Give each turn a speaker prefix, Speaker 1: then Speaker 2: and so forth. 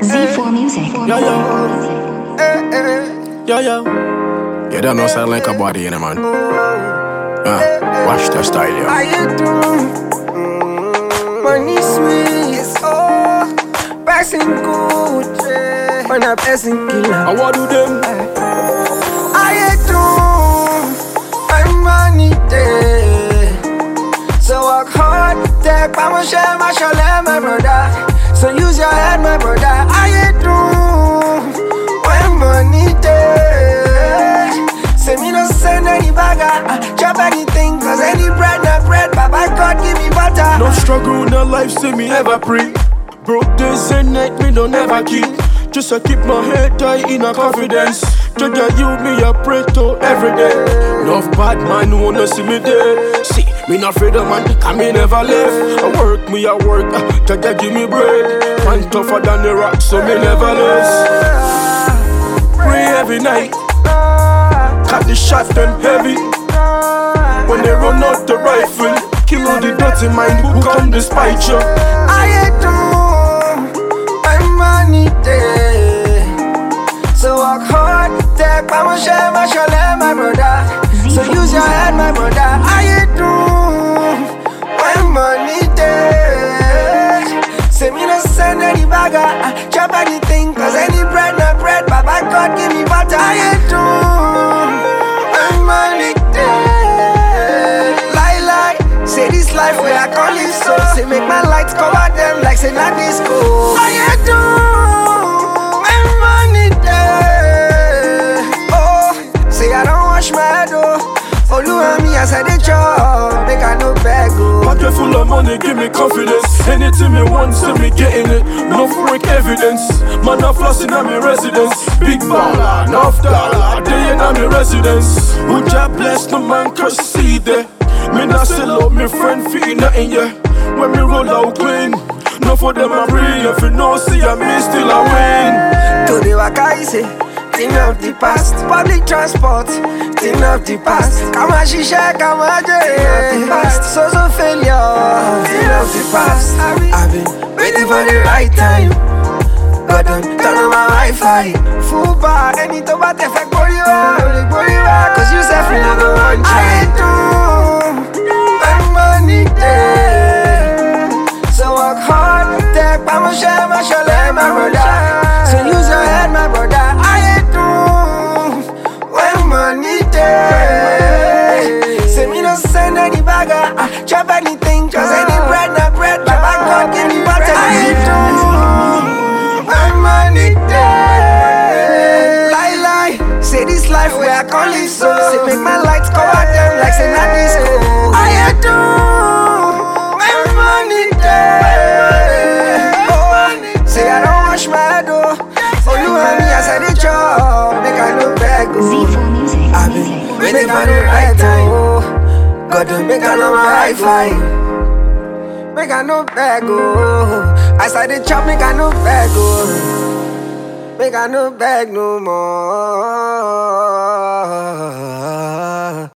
Speaker 1: Z4 Music.
Speaker 2: Yo, yo. Yo, yo. You don't know sound like a body, you know, man. Uh, watch the style, yo.
Speaker 3: How you do? Mm, money sweet, oh, passing good, yeah. on a passing killer.
Speaker 2: I want do them.
Speaker 3: How you do? My money there, so work hard, take I'ma share my shoulder, my brother. So use your head, my brother. How you do? My money there. Say me no send any bagger, uh, chop anything, cause any bread, not bread, Baba God give me butter.
Speaker 2: No struggle in life, see me ever pre. Broke days and night, me don't never keep. Just to keep my head tight in a confidence. That you me a pray to every day. Enough bad man wanna see me there. See, me not afraid of man, can me never left. I work, me I work, uh, just that give me bread. Man tougher than the rock, so me never lose. Pray every night, cut the shot them heavy. When they run out the rifle, kill all the dirty mind who come despite you.
Speaker 3: How you your head, my brother. How you do? My money there. Say me no send any bagger, chop anything, cause any bread, not bread, Baba God give me butter. How you do? My money there. Lie, lie, say this life where I call it so. Say make my lights cover them like say not disco. How you do? Money,
Speaker 2: give me confidence. Anything me want, see me getting it. No freak evidence. Man, I'm flossing at me residence. Big baller, enough dollar, day in at me residence. Who job bless no man can see there. Me not sell out me friend fee nothing yeah. When me roll out clean, no for them I bring. If you know, see I me still I win.
Speaker 3: Thing of the past. Public transport, thing of the past. Kama shisha, kama jay, of the past. So so failure, thing of the past. I've been waiting for the right time. God done turn on my Wi-Fi. Full bar, ẹni tó bá tẹ̀ fẹ́ gbórí wá, ò lè gbórí wá. Cause you self you no go one try. I do, my money there. So work hard, take I'ma share my shoulder, my brother. Life where I call it so. Say make my lights cover them like say not disco. I do when money there. Oh, say I don't wash my head oh. Oluwa me as I dey chop, make I no beg oh.
Speaker 1: Z4 Music.
Speaker 3: I've been waiting for the right time. Oh. God don't make I know my high five. Make I no beg oh. I dey chop, make I no beg oh. Make I no beg no more heart.